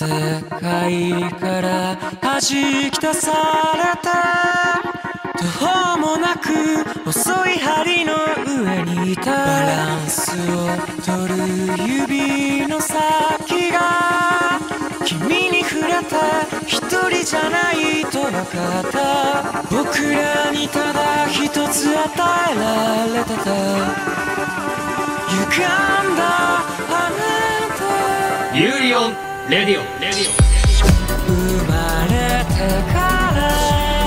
世界から弾き出された途方もなく細い針の上にいたバランスを取る指の先が君に触れた一人じゃないと分かった僕らにただ一つ与えられてた歪んだあなた。ユーリオン。レディオレディ生まれてから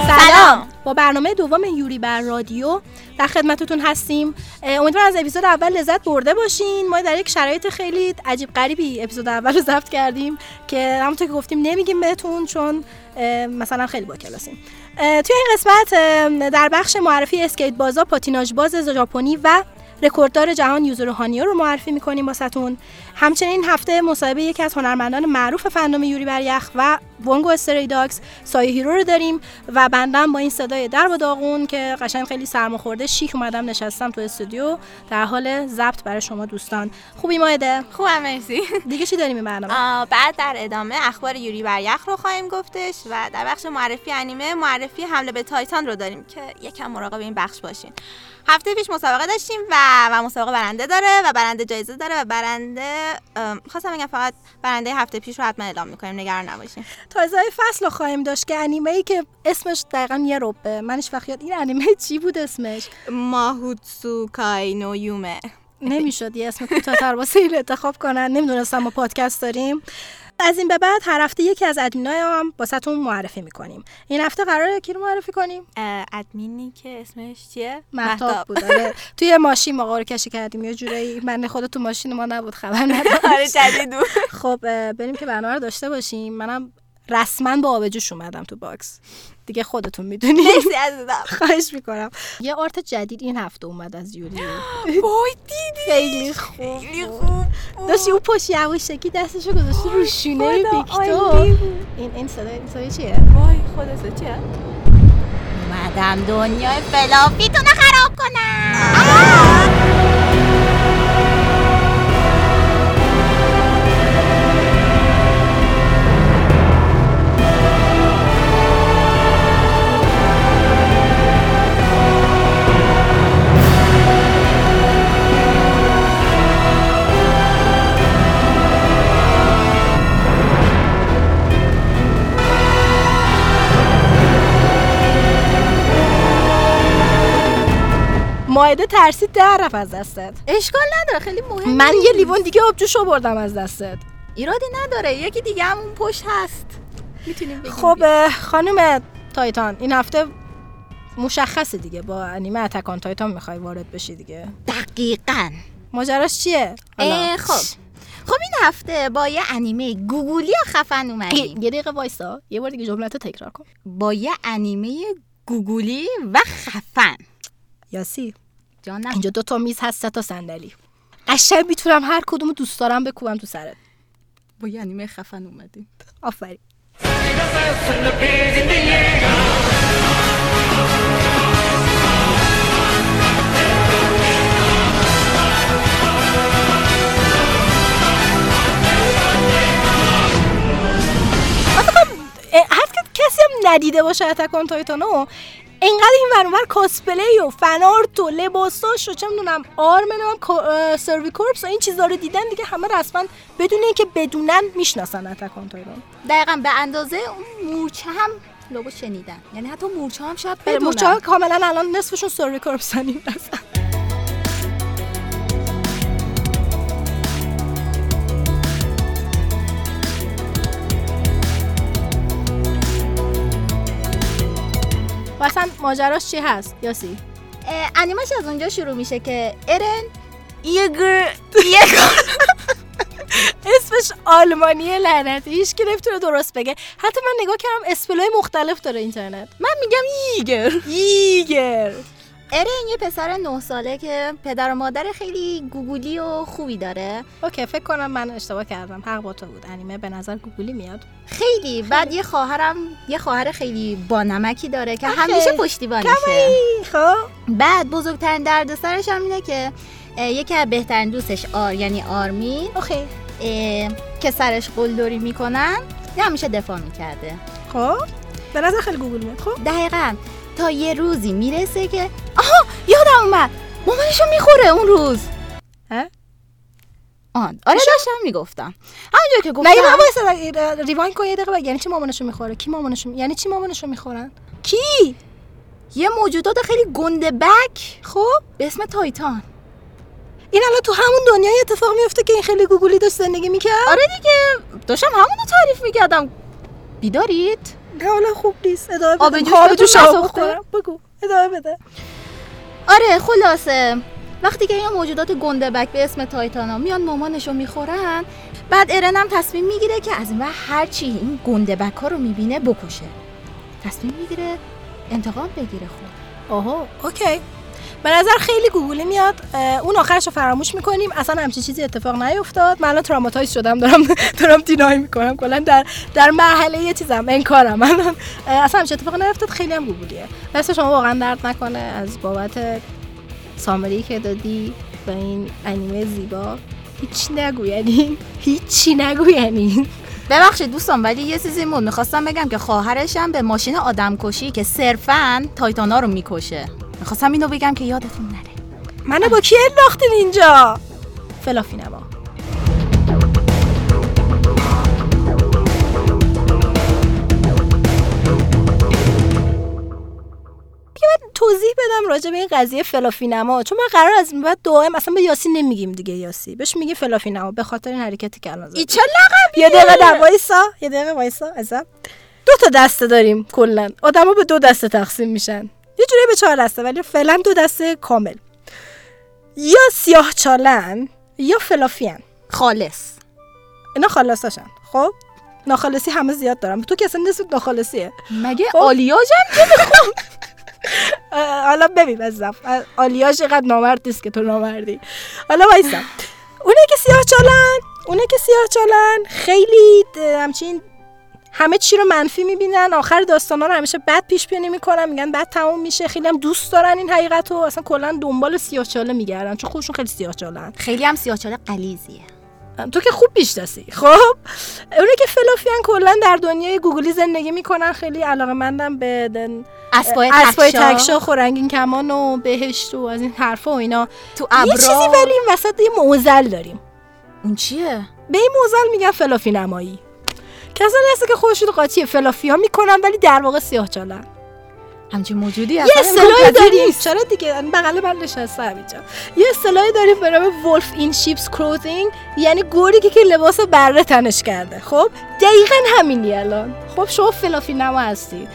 سلام با برنامه دوم یوری بر رادیو در خدمتتون هستیم اه، امیدوارم از اپیزود اول لذت برده باشین ما در یک شرایط خیلی عجیب غریبی اپیزود اول رو ضبط کردیم که همونطور که گفتیم نمیگیم بهتون چون اه، مثلا خیلی با کلاسیم اه، توی این قسمت اه، در بخش معرفی اسکیت بازا پاتیناژ باز ژاپنی و رکورددار جهان یوزورو هانیو رو معرفی می‌کنیم واسهتون. همچنین این هفته مصاحبه یکی از هنرمندان معروف fandom یوری بر یخ و Bungo Stray Dogs سایه هیرو رو داریم و بنده‌م با این صدای در و داغون که قشنگ خیلی سرماخورده شیک اومدم نشستم تو استودیو. در حال ضبط برای شما دوستان. خوبی مایده خوبم مرسی. دیگه چی داریم این برنامه بعد در ادامه اخبار یوری بر یخ رو خواهیم گفتش و در بخش معرفی انیمه معرفی حمله به تایتان رو داریم که یکم مراقب این بخش باشین. هفته پیش مسابقه داشتیم و و مسابقه برنده داره و برنده جایزه داره و برنده خواستم بگم فقط برنده هفته پیش رو حتما اعلام می‌کنیم نگران نباشین. تازه فصل رو خواهیم داشت که انیمه ای که اسمش دقیقا یه ربه. من هیچ وقت یاد این انیمه چی بود اسمش؟ ماهوتسو کای نو یومه. نمی‌شد یه اسم کوتاه‌تر واسه این انتخاب کنن. نمی‌دونستم ما پادکست داریم. از این به بعد هر هفته یکی از ادمینای هم واسهتون معرفی می‌کنیم. این هفته قراره کی رو معرفی کنیم؟ ادمینی که اسمش چیه؟ مهتاب بود. آره. توی ماشین ما قرعه کشی کردیم. یه جورایی من خود تو ماشین ما نبود خبر ندارم آره. خب بریم که برنامه رو داشته باشیم. منم رسما با آبجوش اومدم تو box. دیگه خودتون می‌دونید. مرسی عزیزم. خواهش می‌کنم. یه art جدید این هفته اومد از یوری. وای دیدی؟ خیلی خوب. خیلی. خوب داشتی اون پشت یواشکی دستشو گذاشتی رو شونه ویکتور. این این صدای این صدای چیه؟ وای خدا چیه؟ اومدم دنیای فلافیتون رو خراب کنم. ماعده ترسید در رفت از دستت. اشکال نداره خیلی مهم من یه لیوان دیگه آبجوش بردم از دستت. ایرادی نداره یکی دیگه هم اون پشت هست. می‌تونیم خب خانم تایتان این هفته مشخصه دیگه. با انیمه اتکان تایتان می‌خوای وارد بشی دیگه. دقیقا. ماجراش چیه؟ خب. خب این هفته با یه انیمه گوگولی خفن اومدیم. یه دقیقه وایسا. یه بار دیگه جملت تکرار کن. با یه انیمه گوگولی و خفن. یاسی؟ جانم. اینجا دو تا میز هست سه تا صندلی. قشنگ می‌تونم هر کدوم دوست دارم بکوبم تو سرت. با یه انیمه خفن اومدیم. آفرین. خب، کسی هم ندیده باشه Attack on Titan و اینقدر این ورانور cosplay و fan art و لباساش و چه می‌دونم آرم نمی‌دونم Survey Corps و این چیزا رو دیدن دیگه همه رسما بدون اینکه بدونن می‌شناسن Attack on Titan دقیقا به اندازه اون مورچه هم لوگو شنیدن. یعنی حتی مورچه هم شاید بدونن. مورچه ها کاملا الان نصفشون Survey Corps این و اصلا ماجراش چی هست یاسی؟ انیمش از اونجا شروع میشه که ارن یگر اسمش آلمانیه لعنتی هیچ که نمی‌تونه درست بگه. حتی من نگاه کردم spell ای مختلف داره اینترنت. من میگم یگر ایگر ارن یه پسر نه ساله که پدر و مادر خیلی گوگولی و خوبی داره. okay فکر کنم من اشتباه کردم. حق با تو بود. انیمه به نظر گوگولی میاد. خیلی. بعد یه خواهرم یه خواهر خیلی بانمکی داره که. همیشه پشتیبانشه. خب. بعد بزرگترین دردسرش هم اینه که یکی از بهترین دوستش آر یعنی آرمین okay. که سرش قلدری می‌کنن همیشه دفاع می‌کرده. خب. به نظر خیلی گوگولی میاد. خب. دقیقا. تا یه روزی می‌رسه که آها یادم اومد. مامانشو می‌خوره اون روز. ها؟ آن. آره داشتم می‌گفتم. همونجور که نه یه دقیقه گفتم وایسا ریوایند کن یه دقیقه. یعنی چی مامانشو می‌خوره؟ کی مامانشو می- یعنی چی مامانشو می‌خورن؟ کی؟ یه موجودات خیلی گنده بک. خب؟ به اسم تایتان. این الان تو همون دنیای اتفاق میفته که این خیلی گوگلی داشت زندگی می‌کرد؟ آره دیگه. داشتم همونو تعریف می‌کردم. بیدارید؟ نه حالا خوب نیست. ادامه بده. آب جوش؟ بخورم. بگو. ادامه بده. آره خلاصه. وقتی که این موجودات گنده بک به اسم titan ا میان مامانشو می‌خورن بعد ارنم تصمیم می‌گیره که از این وقت هرچی این گنده بک ها رو می‌بینه بکشه. تصمیم می‌گیره انتقام بگیره خب. آها okay. به نظر خیلی گوگولی میاد. اون آخرش رو فراموش می‌کنیم. اصلا همچین چیزی اتفاق نیفتاد. من الان traumatized شدم دارم دارم deny می‌کنم. کلا در در مرحله یه چیزم انکارم. الان اصلا همچین اتفاق نیفتاد. خیلی هم گوگلیه دست شما واقعا درد نکنه از بابت سامری که دادی به این انیمه زیبا. هیچ نگو یعنی هیچی نگو یعنی ببخشید دوستان ولی یه چیزی بود می‌خواستم بگم که خواهرشم به ماشین آدم کشی که صرفا تایتانا رو می‌کشه. می‌خواستم اینو بگم که یادتون نره. منو با کی انداختین اینجا؟ فلافی نما. دیگه من توضیح بدم راجع به این قضیه فلافی نما. چون من قرار از بعد دائم اصلا به یاسی نمیگیم دیگه یاسی. بهش میگه فلافی نما. به خاطر این حرکتی که الان زدی. چه لقبیه یه دقیقه در وایسا. یه دقیقه وایسا. ازم دو تا دسته داریم کلا. آدما به دو دسته تقسیم میشن. یه جوری به چهار دسته ولی فعلا دو دسته کامل. یا سیاه چالن یا فلافیان. خالص. اینا خلاصاشن خب ناخالصی همه زیاد دارم تو که اصلا نسبت ناخالصیه. مگه خب. آلیاژم اه، حالا ببین اه، آلیاژ قد نامرد نیست که تو نامردی. حالا وایسا. اونه که سیاه چالن اونه که سیاه چالن خیلی همچین همه چی رو منفی می‌بینن. آخر داستانا رو همیشه بد پیش بینی می‌کنن. میگن بد تموم میشه. خیلی هم دوست دارن این حقیقت رو. اصلا کلا دنبال سیاه چاله میگردن. چون خودشون خیلی سیاه چالن. خیلی هم سیاهچاله قلیزیه تو که خوب می‌شناسی. خب؟ اونه که فلافیان کلا در دنیای گوگلی زندگی می‌کنن. خیلی علاقه مندم به دن- اسبای تک‌شاخ. تک‌شاخ و رنگین کمان و بهشت و از این حرفا و اینا. تو یه چیزی ولی این وسط یه معضل داریم. اون چیه؟ به این معضل میگن fluffy نمایی. کسانی هست که خودشون رو قاطی fluffy ها می‌کنن ولی در واقع سیاه چالن همچین موجودی یه اصطلاحی داریم. چرا دیگه؟ بغل من نشسته اینجا یه اصطلاحی داریم به نام wolf in sheep's clothing یعنی گرگی که که لباس بره تنش کرده. خب؟ دقیقا همینی الان. خب شما فلافی نما هستی.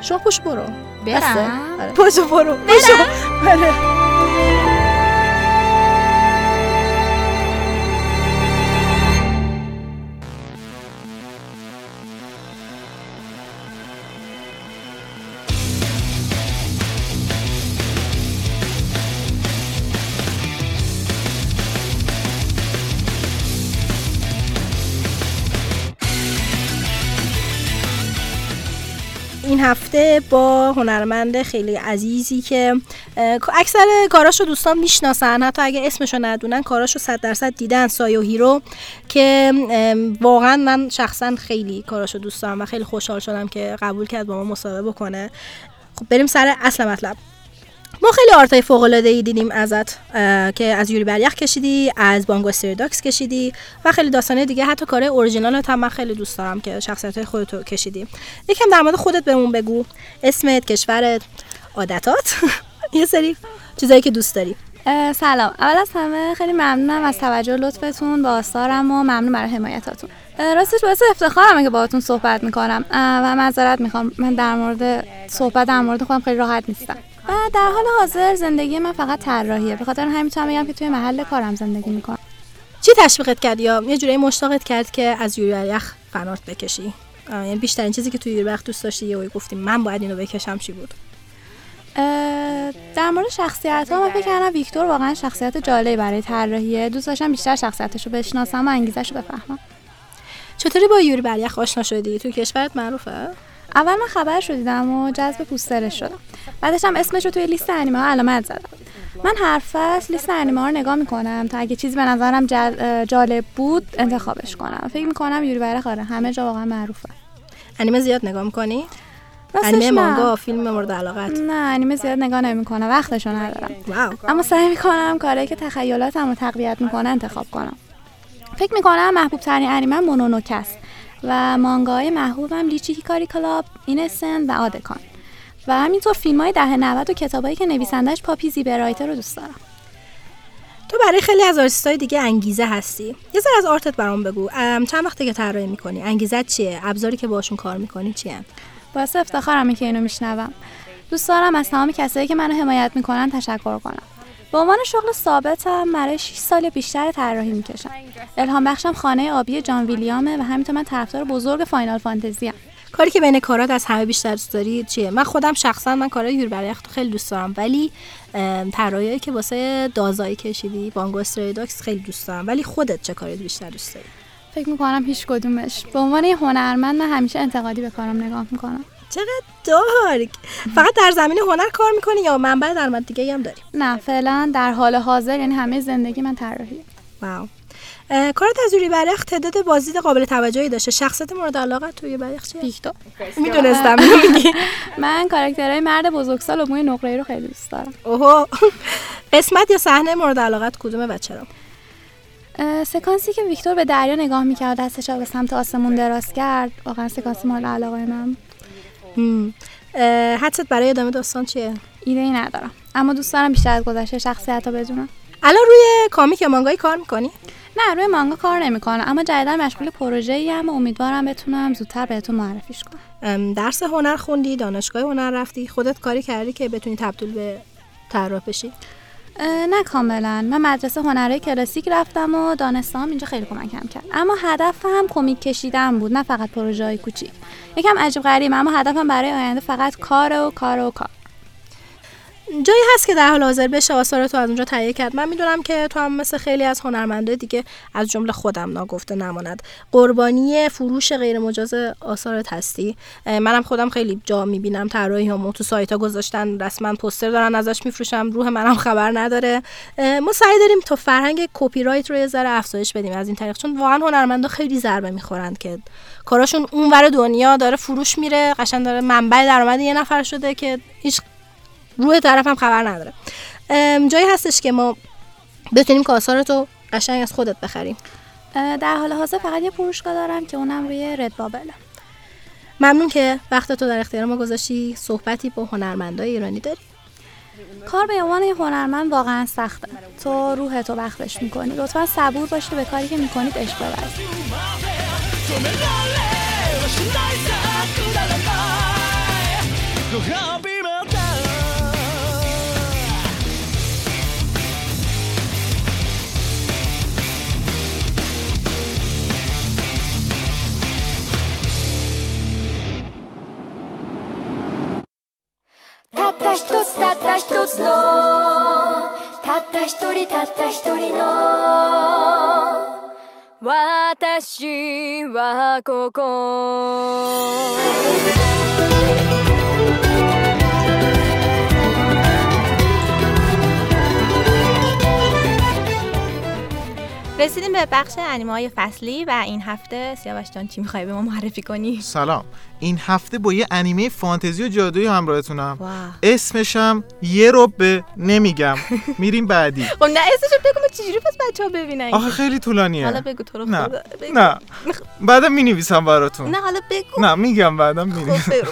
شما پشت برو. برم؟ آره. پشت برو. پشت این هفته با هنرمند خیلی عزیزی که اکثر کاراشو دوستان می‌شناسن حتی اگه اسمشو ندونن کاراشو صد درصد دیدن سایو هیرو که واقعا من شخصا خیلی کاراشو دوست دارم و خیلی خوشحال شدم که قبول کرد با ما مصاحبه بکنه. خب بریم سر اصل مطلب. ما خیلی art ای فوق العاده ای دیدیم ازت که از یوری بر یخ کشیدی از Bungo Stray Dogs کشیدی و خیلی داستانه دیگه. حتی کار اورجینالت هم من خیلی دوست دارم که شخصیت خودتو کشیدی. یکم در مورد خودت بهمون بگو. اسمت کشورت عادتات. یه سری چیزایی که دوست داری. سلام. اول از همه خیلی ممنونم از توجه لطفتون با آثارم و ممنون برای حمایتاتون. راستش باعث افتخارمه که باهاتون صحبت می‌کنم. و معذرت می‌خوام. من در مورد صحبت در مورد خودم خیلی راحت نیستم. و در حال حاضر زندگی من فقط طراحیه. به خاطر همین می‌تونم بگم که توی محل کارم زندگی می‌کنم. چی تشویقت کرد یا یه جوری مشتاقت کرد که از یوری بریخ فنارت بکشی؟ یعنی بیشترین چیزی که توی یوری دوست داشتی یه گفتیم من باید اینو بکشم چی بود؟ در مورد شخصیت ها من فکر کردم ویکتور واقعا شخصیت جالبی برای طراحیه. دوست داشتم بیشتر شخصیتش رو بشناسم و انگیزش رو بفهمم. چطوری با یوری بریخ آشنا شدی؟ تو کشورت معروفه؟ اول من خبرش رو دیدم و جذب پوسترش شدم. بعدش هم اسمش رو توی لیست انیمه ها علامت زدم. من هر فصل لیست انیمه ها رو نگاه می‌کنم تا اگه چیزی به نظرم جل- جالب بود انتخابش کنم. فکر می‌کنم یوری برق آره همه جا واقعا معروفه. انیمه زیاد نگاه می‌کنی؟ انیمه. مانگا فیلم مورد علاقت؟ نه انیمه زیاد نگاه نمی‌کنم. وقتشو ندارم. wow. اما سعی می‌کنم کاری که تخیلاتم رو تقویت می‌کنه انتخاب کنم. فکر می‌کنم محبوب ترین انیمه مونونوکه است. و مانگای محبوبم Litchi Hikari Club، Innocent و آدکان. و همینطور فیلم های دهه 90 و کتابایی که نویسندش Poppy Z. Brite رو دوست دارم. تو برای خیلی از آرتیستای دیگه انگیزه هستی. یه ذره از art ت برام بگو. چند وقته که طراحی می‌کنی؟ انگیزت چیه؟ ابزاری که باشون کار می‌کنی چیه باعث افتخارمه که اینو میشنوم. دوست دارم از تمام کسایی که منو حمایت می‌کنن تشکر کنم. به عنوان شغل ثابتم برای 6 سال یا بیشتر طراحی می‌کشم. الهام بخشم خانه آبی جان ویلیامه و همینطور من طرفدار بزرگ فاینال فانتزی ام. کاری که بین کارات از همه بیشتر دوست داری چیه؟ من خودم شخصا من کارهای یور برای تو خیلی دوست دارم ولی طراحیایی که واسه دازایی کشیدی بانگو استریداکس خیلی دوست دارم. ولی خودت چه کاری بیشتر دوست داری؟ فکر می‌کنم هیچ کدومش. به عنوان یه هنرمند من همیشه انتقادی به کارم نگاه می‌کنم. چقدر دارک. فقط در زمین هنر کار می‌کنی یا منبع درآمد دیگه هم داری؟ نه فعلا در حال حاضر یعنی همه زندگی من طراحیه. واو. کارت از یوری برخ تعداد بازدید قابل توجهی داشته. شخصیت مورد علاقت توی برخ چیه؟ ویکتور. می‌دونستم. من کاراکترهای مرد بزرگسال و موی نقره‌ای رو خیلی دوست دارم. اوهو قسمت یا صحنه مورد علاقت کدومه و چرا سکانسی که ویکتور به دریا نگاه می‌کرد دستش به سمت آسمون دراز کرد. واقعا سکانس مورد علاقه من. حدست برای ادامه داستان چیه؟ ایده ای ندارم. اما دوست دارم بیشتر از گذشته شخصیت ها بدونم. الان روی کامیک یا مانگایی کار می‌کنی؟ نه روی مانگا کار نمی‌کنم اما جدیدا مشغول پروژه ای و امیدوارم بتونم زودتر بهتون معرفیش کنم. درس هنر خوندی دانشگاه هنر رفتی خودت کاری کردی که بتونی تبدیل به طراح بشی؟ نه کاملا. من مدرسه هنرهای کلاسیک رفتم و دانستم اینجا خیلی کمکم کرد. اما هدفم کمیک کشیدن بود نه فقط پروژه های کوچیک. یکم عجیب غریبه اما هدفم برای آینده فقط کار و کار و کار. جایی هست که در حال حاضر بشه آثار تو از اونجا تهیه کرد. من می‌دونم که تو هم مثل خیلی از هنرمندای دیگه از جمله خودم ناگفته نماند. قربانی فروش غیر مجاز آثارت هستی. منم خودم خیلی جا می‌بینم طراحی هم تو سایت ها گذاشتن رسما پوستر دارن ازش میفروشم. روح منم خبر نداره. ما سعی داریم تا فرهنگ کپی رایت رو یه ذره افزایش بدیم از این طریق. چون واقعا هنرمندا خیلی ضربه می‌خورند که کاراشون اونور دنیا داره فروش میره. قشنگ داره منبع درآمد یه نفر شده که هیچ روی طرف هم خبر نداره. جایی هستش که ما بتونیم که آثارتو قشنگ از خودت بخریم. در حال حاضر فقط یه فروشگاه دارم که اونم روی رد بابله ممنون که وقت تو در اختیار ما گذاشتی. صحبتی با هنرمندای ایرانی داری. کار به عنوان یه هنرمند واقعا سخته. تو روح تو وقفش می‌کنی. لطفا صبور باشید و به کاری که می‌کنید عشق بورزید つのたった一人たった一人の私はここ。رسیدیم به بخش انیمه های فصلی و این هفته سیاوش جان چی می‌خوای به ما معرفی کنی؟ سلام. این هفته با یه انیمه فانتزی و جادویی همراهتونم. واو. اسمشم یه ربه نمیگم. میریم بعدی. خب نه اسمشو بگو ما چجوری پس بچه ها ببینن؟ آخه خیلی طولانیه. حالا بگو تو رو نه. بگو. نه. بعدم می نویسم براتون. نه حالا بگو. نه میگم بعدم خب بگو بگو.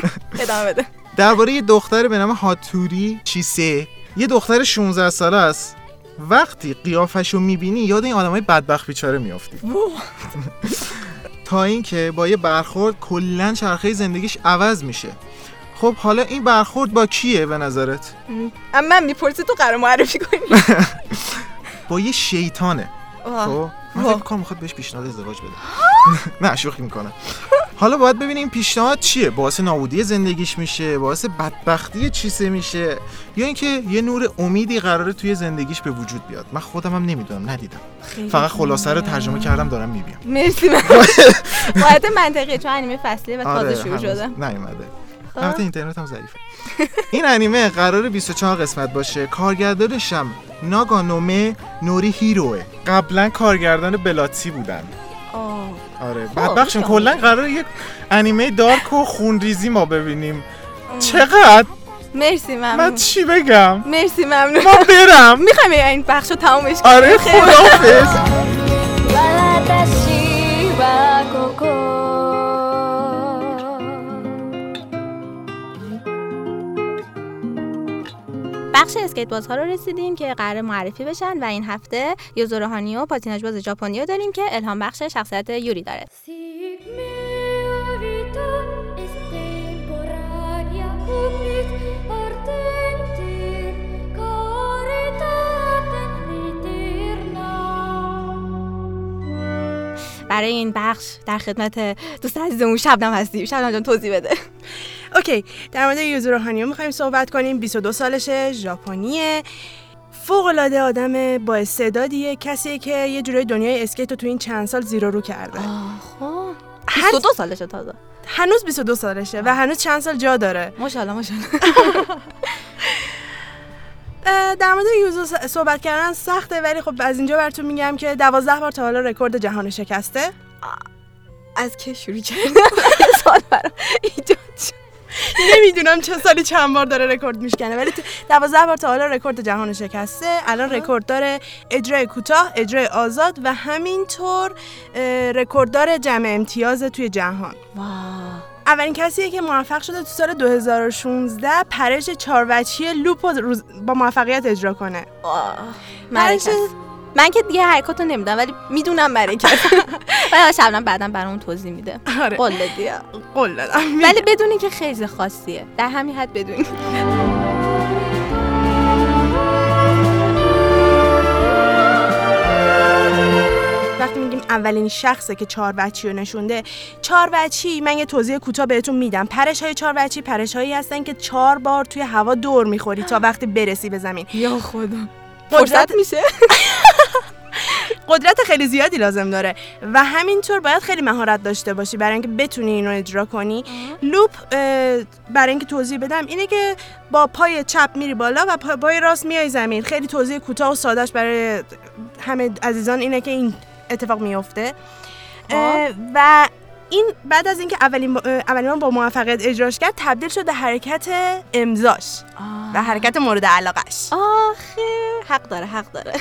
ادامه بده. درباره یه دختر به نام هاتوری چیسه. یه دختر 16 ساله است. وقتی قیافش رو می‌بینی یاد این آدمای بدبخت بیچاره میافتی. تا اینکه با یه برخورد کلا چرخه زندگیش عوض میشه. خب حالا این برخورد با کیه به نظرت؟ اما من می‌پرسی تو قرار معرفی کنی. با یه شیطانه. خب من. فکر می‌خواد بهش پیشنهاد ازدواج بده. نه شوخی می‌کنم. حالا باید ببینیم این پیشنهاد چیه؟ باعث نابودی زندگیش میشه؟ باعث بدبختی چیزه میشه؟ یا اینکه یه نور امیدی قراره توی زندگیش به وجود بیاد. من خودم هم نمی‌دونم ندیدم. فقط خلاصه رو ترجمه کردم دارم می‌بینم. مرسی. من باید منطقیه چون انیمه فصلی و تازه شروع شده. نیومده. البته اینترنت هم ضعیفه. این انیمه قرار 24 قسمت باشه. کارگردانش هم ناگانومه نوری هیروه قبلا کارگردان بلاتسی بودن. آره. بعد بخشیم کلا قرار یک انیمه دارک و خونریزی ما ببینیم. چقدر؟ مرسی من ممنون چی بگم؟ مرسی ممنون. ما برم. می‌خوایم این بخش رو تمامش کنیم؟ آره خداحافظ. بخش اسکیت باز ها رو رسیدیم که قرار معرفی بشن و این هفته یوزو روحانی و پاتیناژ باز ژاپنی رو داریم که الهام بخش شخصیت یوری داره. برای این بخش در خدمت دوست عزیزمون شبنم هستیم. شبنم جان توضیح بده. okay در مورد یوزورو هانیو می‌خوایم صحبت کنیم. 22 سالشه ژاپنیه. فوق العاده آدم با استعدادیه کسی که یه جورای دنیای اسکیت رو تو این چند سال زیرو رو کرده. هر- 22 سالشه تازه. هنوز 22 سالشه و هنوز چند سال جا داره. ماشاءالله ماشاءالله. در مورد یوزو صحبت کردن سخته ولی خب از اینجا براتون میگم که 12 بار تا حالا رکورد جهان شکسته. از که شروع کردم سال برام ایجاد شد. نمی‌دونم چه سالی چند بار داره رکورد میشکنه ولی تو- 12 بار تا حالا رکورد جهان شکسته. الان رکورد داره اجرای کوتاه اجرای آزاد و همینطور رکورددار جمع امتیاز توی جهان. اولین کسیه که موفق شده تو سال 2016 پرش چهار وجهی loop با موفقیت اجرا کنه. مرکز من که دیگه حرکاتو نمیدم ولی می‌دونم مرکز ولی شبنم بعدا برام توضیح میده. آره. قول دادی. قول دادم. ولی بدونی که خیلی خاصیه. در همین حد بدونی. وقتی میگیم اولین شخصه که چهار بچی رو نشونده چهار بچی من یه توضیح کوتاه بهتون میدم. پرش های چهار بچی پرش هایی هستن که چهار بار توی هوا دور می‌خوری تا وقتی برسی به زمین. یا خدا. فرصت میشه؟ قدرت خیلی زیادی لازم داره. و همینطور باید خیلی مهارت داشته باشی برای اینکه بتونی اینو اجرا کنی. لوپ برای اینکه توضیح بدم اینه که با پای چپ میری بالا و پا- پای راست میای زمین. خیلی توضیح کوتاه و سادهش برای همه عزیزان اینه که این اتفاق میفته اه، و این بعد از اینکه اولین با- اولین بار با موفقیت اجراش کرد تبدیل شد به حرکت امضاش و حرکت مورد علاقش آخه حق داره حق داره.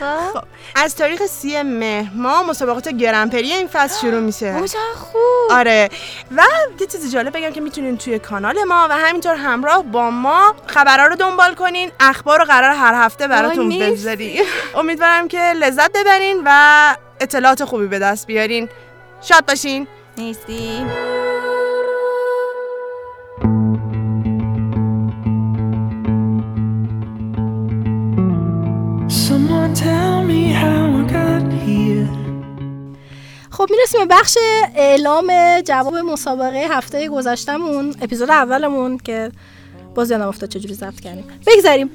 خب از تاریخ سی مهر ماه مسابقات گرنپری این فصل شروع میشه. خوب. آره. و یه چیز جالب بگم که می‌تونین توی کانال ما و همینطور همراه با ما خبرها رو دنبال کنین اخبار رو قرار هر هفته براتون وای، مرسی. بذاری امیدوارم که لذت ببرین و اطلاعات خوبی به دست بیارین. شاد باشین. نیستی خب می‌رسیم به بخش اعلام جواب مسابقه هفته گذشتمون اپیزود اولمون که باز یادم افتاد چجوری ضبط کردیم. بگذاریم.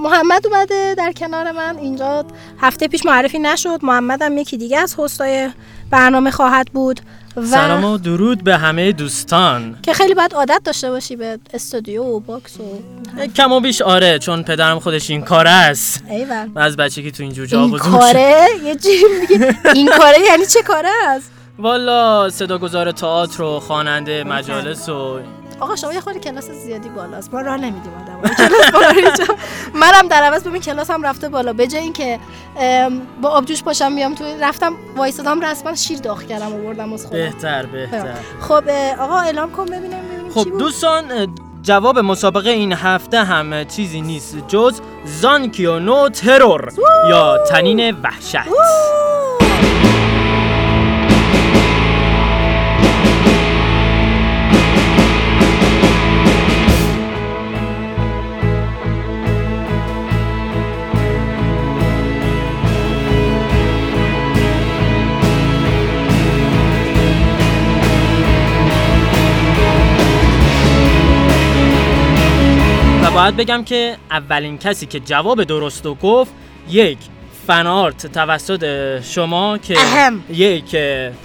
محمد اومده در کنار من. اینجا هفته پیش معرفی نشد. محمد هم یکی دیگه از host ای برنامه خواهد بود و سلام و درود به همه دوستان. که خیلی باید عادت داشته باشی به استودیو و box و کم و بیش آره چون پدرم خودش این کاره است. ایول. من از بچگی تو این جوجا این. کاره؟ یه میگه. این کاره یعنی چه کاره است؟ والا صداگذار تئاتر و خواننده مجالس و آقا شما یه خورده کلاس زیادی بالاست. ما راه نمیدیم آدم کلاس بالا منم در عوض ببین کلاس هم رفته بالا. به جای اینکه با آبجوش پاشم بیام تو رفتم وایسادم رسما شیر داغ کردم آوردم از خودم. بهتر بهتر. خب آقا اعلام کن ببینم ببینیم چی خب دوستان جواب مسابقه این هفته هم چیزی نیست جز زانکیو نو ترور یا تنین وحشت. باید بگم که اولین کسی که جواب درست رو گفت یک fan art توسط شما که اهم. یک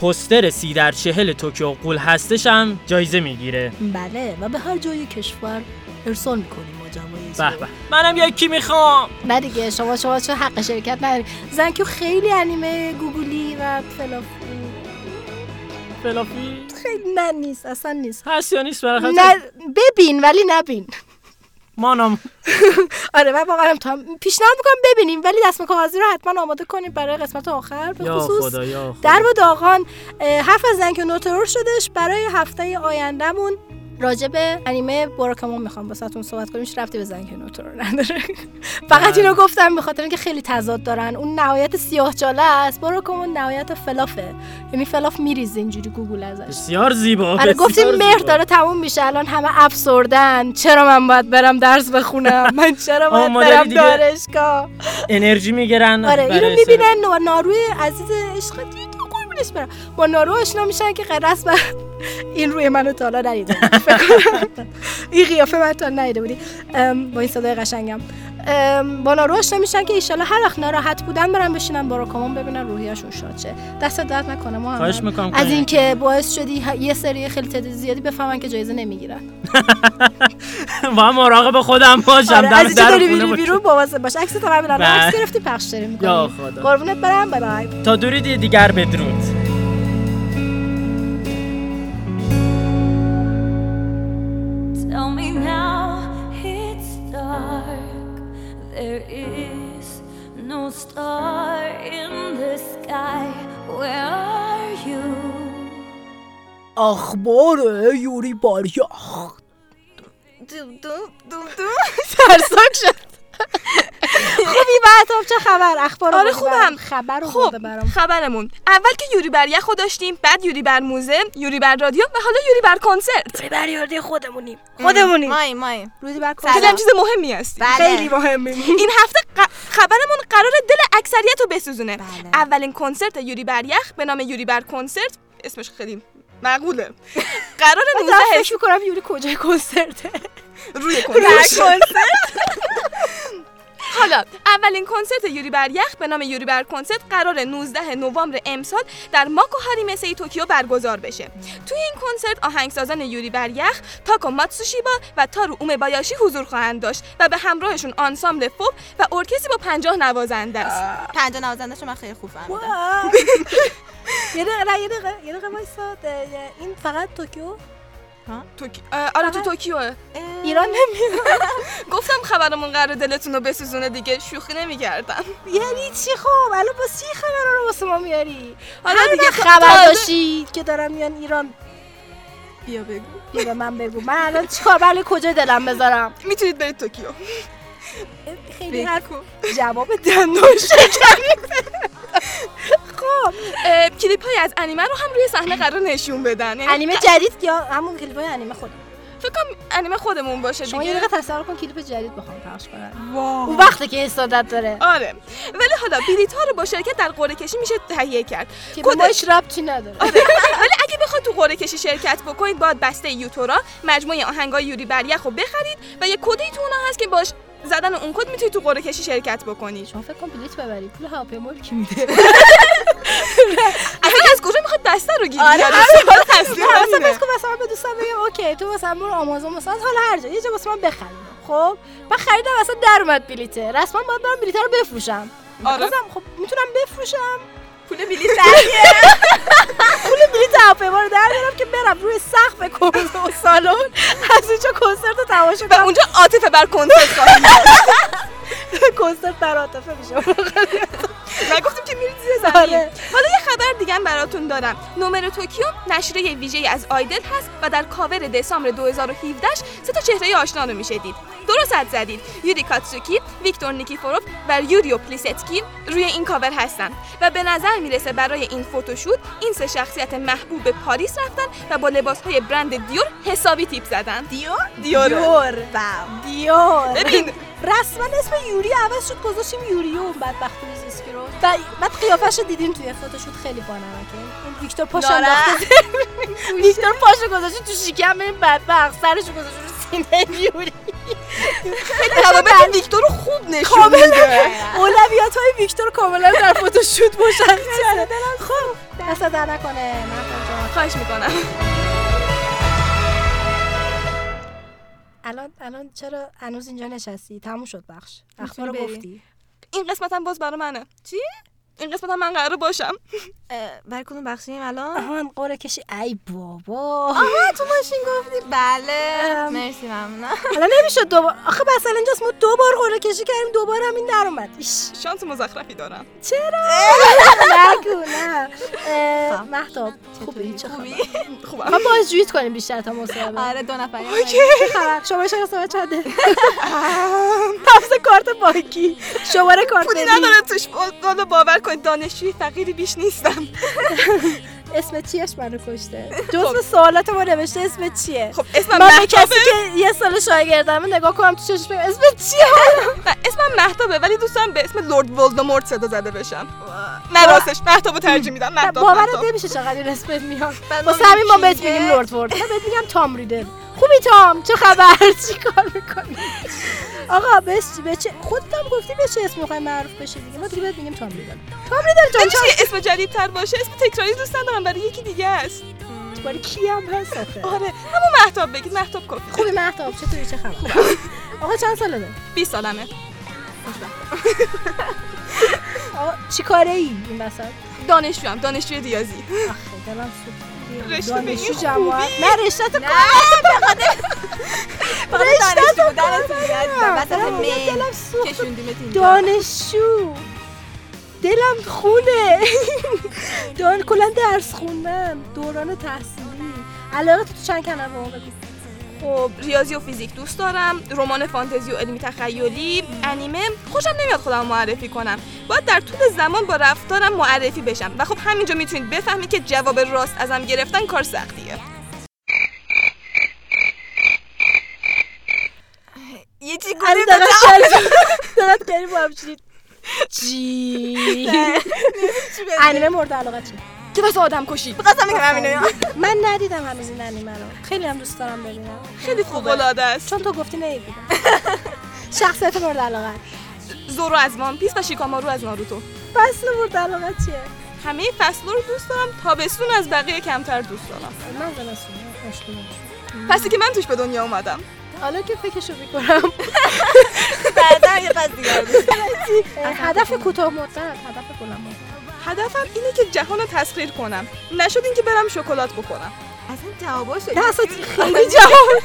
پوستر سی در چهل توکیو غول هستش هم جایزه می‌گیره. بله و به هر جای کشور ارسال می‌کنیم به به. منم یکی می‌خوام. نه دیگه شما شما چه حق شرکت نداری. زنکیو خیلی انیمه گوگولی و fluff fluffy؟ خیلی نه نیست اصلا نیست. هست یا نیست برای نه ببین ولی نبین. مانم. آره من واقعا هم پیشنهاد می‌کنم ببینیم ولی دست کاغذی رو حتما آماده کنیم برای قسمت آخر. به خصوص در و داغان حرف از زنگ نوترور شدش برای هفته آیندهمون. راجع به انیمه باراکامون می‌خوام واسهتون صحبت کنیم هیچ رفتی به زنگ نوترور نداره فقط اینو گفتم به خاطر اینکه خیلی تضاد دارن اون نهایت سیاه چاله است باراکامون نهایت فلافه یعنی فلاف میریزه اینجوری گوگل ازش بسیار زیبا آره بسیار گفتیم مهر. داره تموم میشه الان همه افسردن چرا من باید برم درس بخونم من چرا باید برم دانشگاه انرژی می‌گیرن آره اینو می‌بینن ناروی عزیز عشق با نارو آشنا میشن که قرص این روی منو تا حالا ندیده. این قیافه من تا ندیده بودی. با این صدای قشنگم. ام، با نارو آشنا میشن که ایشالا هر وقت ناراحت بودن برن بشینن باراکامون ببینن روحیشون شاد شه. دست درد نکنه ما از اینکه باعث شدی یه سری خیلی تعداد زیادی بفهمن که جایزه نمی‌گیرن. با هم مراقب خودم باشم آره در خونه بیرون. بیرون بابا باش. عکس تو بله. عکس گرفتی پخش داری یا می‌کنی قربونت برم بای بای. تا درودی دیگر بدرود. There is no star in the sky. Where are you? اخبار یوری باریاخ دوم دوم دوم دوم ترسان شد خوبی بعد چه خبر؟ اخبار رو آره خوبم. خبر رو خب برده برام. خبرمون. اول که یوری بر یخو داشتیم بعد یوری بر موزه یوری بر رادیو و حالا یوری بر کنسرت. روی بریاردی خودمونیم. خودمونیم. ماییم ماییم روزی بر خیلی هم چیز مهمی هستی. بله. خیلی مهمه این هفته ق- خبرمون قرار دل اکثریت رو بسوزونه. بله. اولین کنسرت یوری بر یخ به نام یوری بر کنسرت. اسمش خیلی معقوله. قرار 19 فکر می‌کنم یوری کجای کنسرته. روی کنسرت. حالا اولین کنسرت یوری بر یخ به نام یوری بر کنسرت قرار 19 نوامبر امسال در ماکو هاریمسه توکیو برگزار بشه. توی این کنسرت آهنگسازان یوری بر یخ تاکو ماتسوشیبا و تارو اومه بایاشی حضور خواهند داشت و به همراهشون آنسامبل فوب و ارکستری با 50 نوازنده است. پنجاه نوازنده من خیلی خوب فهمیدم. یه دقیقه یه دقیقه یه دقیقه این فقط توکیو؟ توکی... آره تو توکیوه. ایران نمیاد گفتم خبرمون قرار دلتون رو بسوزونه دیگه. شوخی نمی‌کردم. یعنی چی خب؟ الان با چی خبر رو واسه ما میاری. حالا دیگه تا- خبر داشتی که دارم میان ایران. بیا بگو. بیا من بگو. من الان چیکار ولی کجای دلم بذارم؟ می‌تونید برید توکیو. خیلی حرف. جواب دندون شکنی خب اه، کلیپ های از انیمه رو هم روی صحنه قرار نشون بدن. یعنی انیمه جدید یا همون کلیپ های انیمه خودم فکر کنم انیمه خودمون باشه شما یه دیگه دقیقه تصور کن کلیپ جدید بخوام پخش کنن اون وقتی که حسادت داره. آره. ولی حالا بلیط ها رو با شرکت در قرعه کشی میشه تهیه کرد. که کد- ما هیچ ربطی نداره. آره. ولی اگه بخواید تو قرعه کشی شرکت بکنید باید بسته یوتورا مجموعه آهنگای یوری بر یخ رو بخرید و یه کدی تو اونها هست که باش زدن اون کد می‌تونید تو قرعه کشی شرکت بکنید شما فکر کن بلیت ببری پول هواپیما کی میده؟ اصلا از کجا می‌خواد بسته رو گیری آره، مثلا. فکر کن مثلا به دوستم بگم okay تو مثلا برو آمازون مثلا حالا هر جا یه جا واسه من بخریم. خب؟ من خریدم مثلا در اومد بلیته رسما باید برم بلیته رو بفروشم. آره. خب می‌تونم بفروشم. پول بلیط در پول بلیت هواپیما رو در بیارم که برم روی سقف کنسرت سالن. از اونجا کنسرت رو تماشا کنم. اونجا عاطفه بر کنسرت کنسرت بر عاطفه میشه. نگفتیم که میرید زیر زمین. آره. حالا یه خبر دیگه براتون دارم. Numéro Tokyo نشریه ویژه از idol هست و در کاور دسامبر 2017 سه تا چهره آشنا رو میشه دید. درست حدس زدید. یوری کاتسوکی ویکتور نیکیفوروف و یوریو پلیستسکی روی این کاور هستن و به نظر می‌رسه برای این photoshoot این سه شخصیت محبوب به پاریس رفتن و با لباسهای برند Dior حسابی تیپ زدن. Dior؟ Dior. Dior. Dior. ببین رسما اسم یوری عوض شد گذاشتیم یوریو اون بدبخت زیسکی رو. و بعد قیافش رو دیدیم توی photoshoot خیلی بانمکه. اون ویکتور پاش. انداخته ویکتور پاشو گذاشته تو شکم این بدبخت سرشو گذاشته رو سینه یوری. روابط ویکتور رو خوب نشون میده. اولویت های ویکتور کاملا در فوتوشوت مشخصه خب دست در نکنه. جان. خواهش می‌کنم. الان الان چرا هنوز اینجا نشستی؟ تموم شد بخش. اخبار. گفتی. این قسمت هم باز برای منه. چی؟ این قسمت هم من قراره باشم. برای کدوم بخشیم الان؟ آهان قره کشی. ای بابا. آها تو ماشین گفتی. بله. مرسی ممنونم الان نمی‌شد دوبار آخه مثلا اینجاست ما دو بار قره کشی کردیم دوبار هم این در اومد. ایش. شانس مزخرفی دارم. چرا؟ نگو نه. اه، مهتاب خوبی؟ چه خوبی؟ خوبم. ما بازجوییت کنیم بیشتر تا مصاحبه آره دو نفری چه خبر؟ شما چرا ساعت چنده حفظ کارت بانکی. شماره کارت. نداره توش. باور کنید دانشجوی فقیری بیش نیستم. اسم چیش منو کشته؟ جزو سوالات ما نوشته اسم چیه؟ خب اسمم من به کسی که یه سال شاگردمه نگاه کنم تو چشش بگم اسم چیه؟ اسمم مهتابه ولی دوستم به اسم لورد ولدمورت صدا زده بشم. نه راستش مهتابو ترجیح میدم. مهتاب باورت نمیشه چقدر این اسمت میاد. واسه ما همین ما بهت؟ میگیم لورد ورد من بهت میگم تام ریدل. خوبی تام چه خبر؟ چی کار می‌کنی؟ آقا بهش به چه خودت هم گفتی به چه اسم می‌خوای معروف بشی دیگه؟ ما دیگه بهت میگیم تام ریدل تام ریدل جان یه اسم جدید تر باشه؟ اسم تکراری دوست ندارم برای یکی دیگه است. چه باری کی هم هست آره همون مهتاب بگید مهتاب کافی خوبی مهتاب چطوری؟ چه خبر؟ آقا چند ساله داری؟ 20 سالمه. آقا چی کاره ای این وسط؟ دانشجو هم دانشجوی ریاضی. آخه دلم سوخت رشته دانشجو بگی جماعت نه رشته تو دانشجو دلم خونه. دان کلا درس خوندن. دوران تحصیلی. علاقه تو چند با بگو. خب ریاضی و فیزیک دوست دارم رمان فانتزی و علمی تخیلی انیمه. خوشم نمیاد خودم معرفی کنم. باید در طول زمان با رفتارم معرفی بشم. و خب همینجا می‌تونید بفهمید که جواب راست ازم گرفتن کار سختیه. یه چی گلی دقت کردی؟ دقت کردی با هم شدید جی انیمه مورد علاقه چی که واسه آدم کشی. بخواستم بگم همینه من ندیدم هنوز این انیمه رو خیلی هم دوست دارم ببینم. خیلی فوق العاده است. چون تو گفتی ندیدم شخصیت مورد علاقه زورو از وان پیس و شیکامارو از ناروتو. فصل مورد علاقه چیه؟ همه فصل رو دوست دارم تابستون از بقیه کمتر دوست دارم. من زمستون پسی که من توش به دنیا اومدم. حالا که فکرشو می‌کنم. بعدا یه پس دارم. هدف کوتاه مدت هدف بلند مدت. هدفم اینه که جهان رو تسخیر کنم. نشد اینکه برم شکلات بخورم اصلا جواباشو نه اصلا خیلی جواب.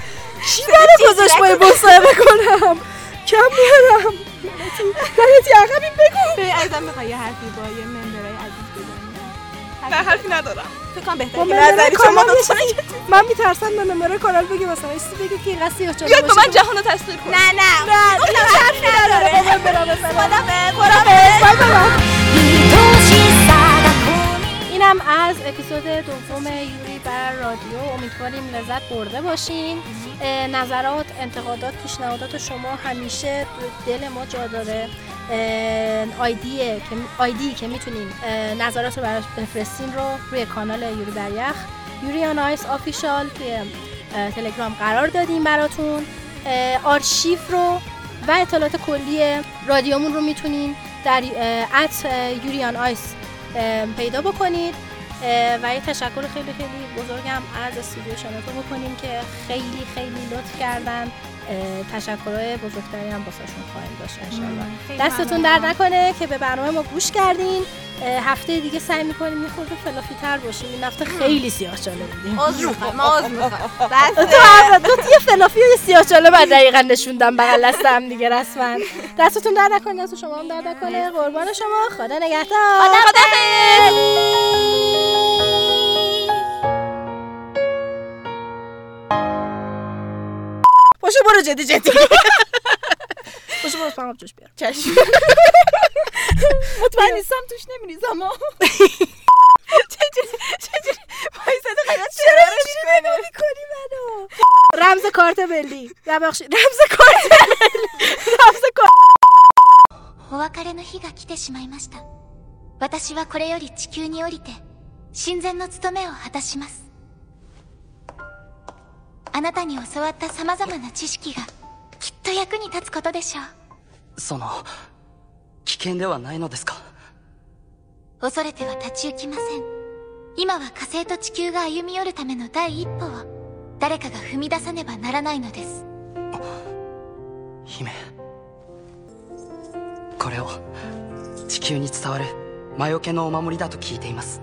چی داره گذاشت با این مصاحبه کنم کم میارم. لعنتی عقبی بگو. ازم می‌خوای یه حرفی با یه ممبرای عزیز بزنی نه حرفی ندارم. فکر کنم با بهتره که نظری شما یه من میترسم به ممبرای کانال بگی مثلا ایستی بگی که اینقدر سیاه چاله بیاد با من جهان رو تسخیر کنم نه نه. نه این حرفی نداره. با ممبرا مثلا. خدافظ اینم از اپیزود دوم یوری بر رادیو. امیدواریم لذت برده باشین. نظرات انتقادات پیشنهادات شما همیشه تو دل ما جا داره. اه، آیدیه که آیدی که می‌تونین نظرات رو براش بفرستین رو روی کانال یوری بر یخ یوری آن آیس آفیشال توی تلگرام قرار دادیم براتون. اه، آرشیو رو و اطلاعات کلی رادیومون رو می‌تونین در ات یوریان آیس پیدا بکنید. و یه تشکر خیلی خیلی بزرگم از استودیو شنوتو بکنیم که خیلی خیلی لطف کردن. تشکرهای بزرگتری هم باساشون خواهیم داشت انشالله دستتون در نکنه که به برنامه ما گوش کردین. هفته دیگه سعی می‌کنیم یه خورده فلافی تر باشیم. این هفته خیلی سیاه چاله بودیم عذر می‌خوام ما عذر می‌خوام. تو بس. یه فلافی و یه سیاه چاله بعد دقیقا نشوندم بغل دست هم دیگه رسما. دستتون در نکنه دست شما هم در نکنه. قربان شما. خدا نگهدار. باشو برو جدی جدی باشو برو فقط جوش بیار چشم مطمئن نیستم توش نمیریزم ها وایساده قرار شرارش کنه میکنی منو رمز کارت ملی ببخشید رمز کارت ملی رمز کارت お別れの日が来てしまいました私はこれより地球に降りて親善の務めを果たします あなたに教わった様々な知識がきっと役に立つことでしょう。その危険ではないのですか？恐れては立ち行きません。今は火星と地球が歩み寄るための第一歩を誰かが踏み出さねばならないのです。姫。これを地球に伝わる魔除けのお守りだと聞いています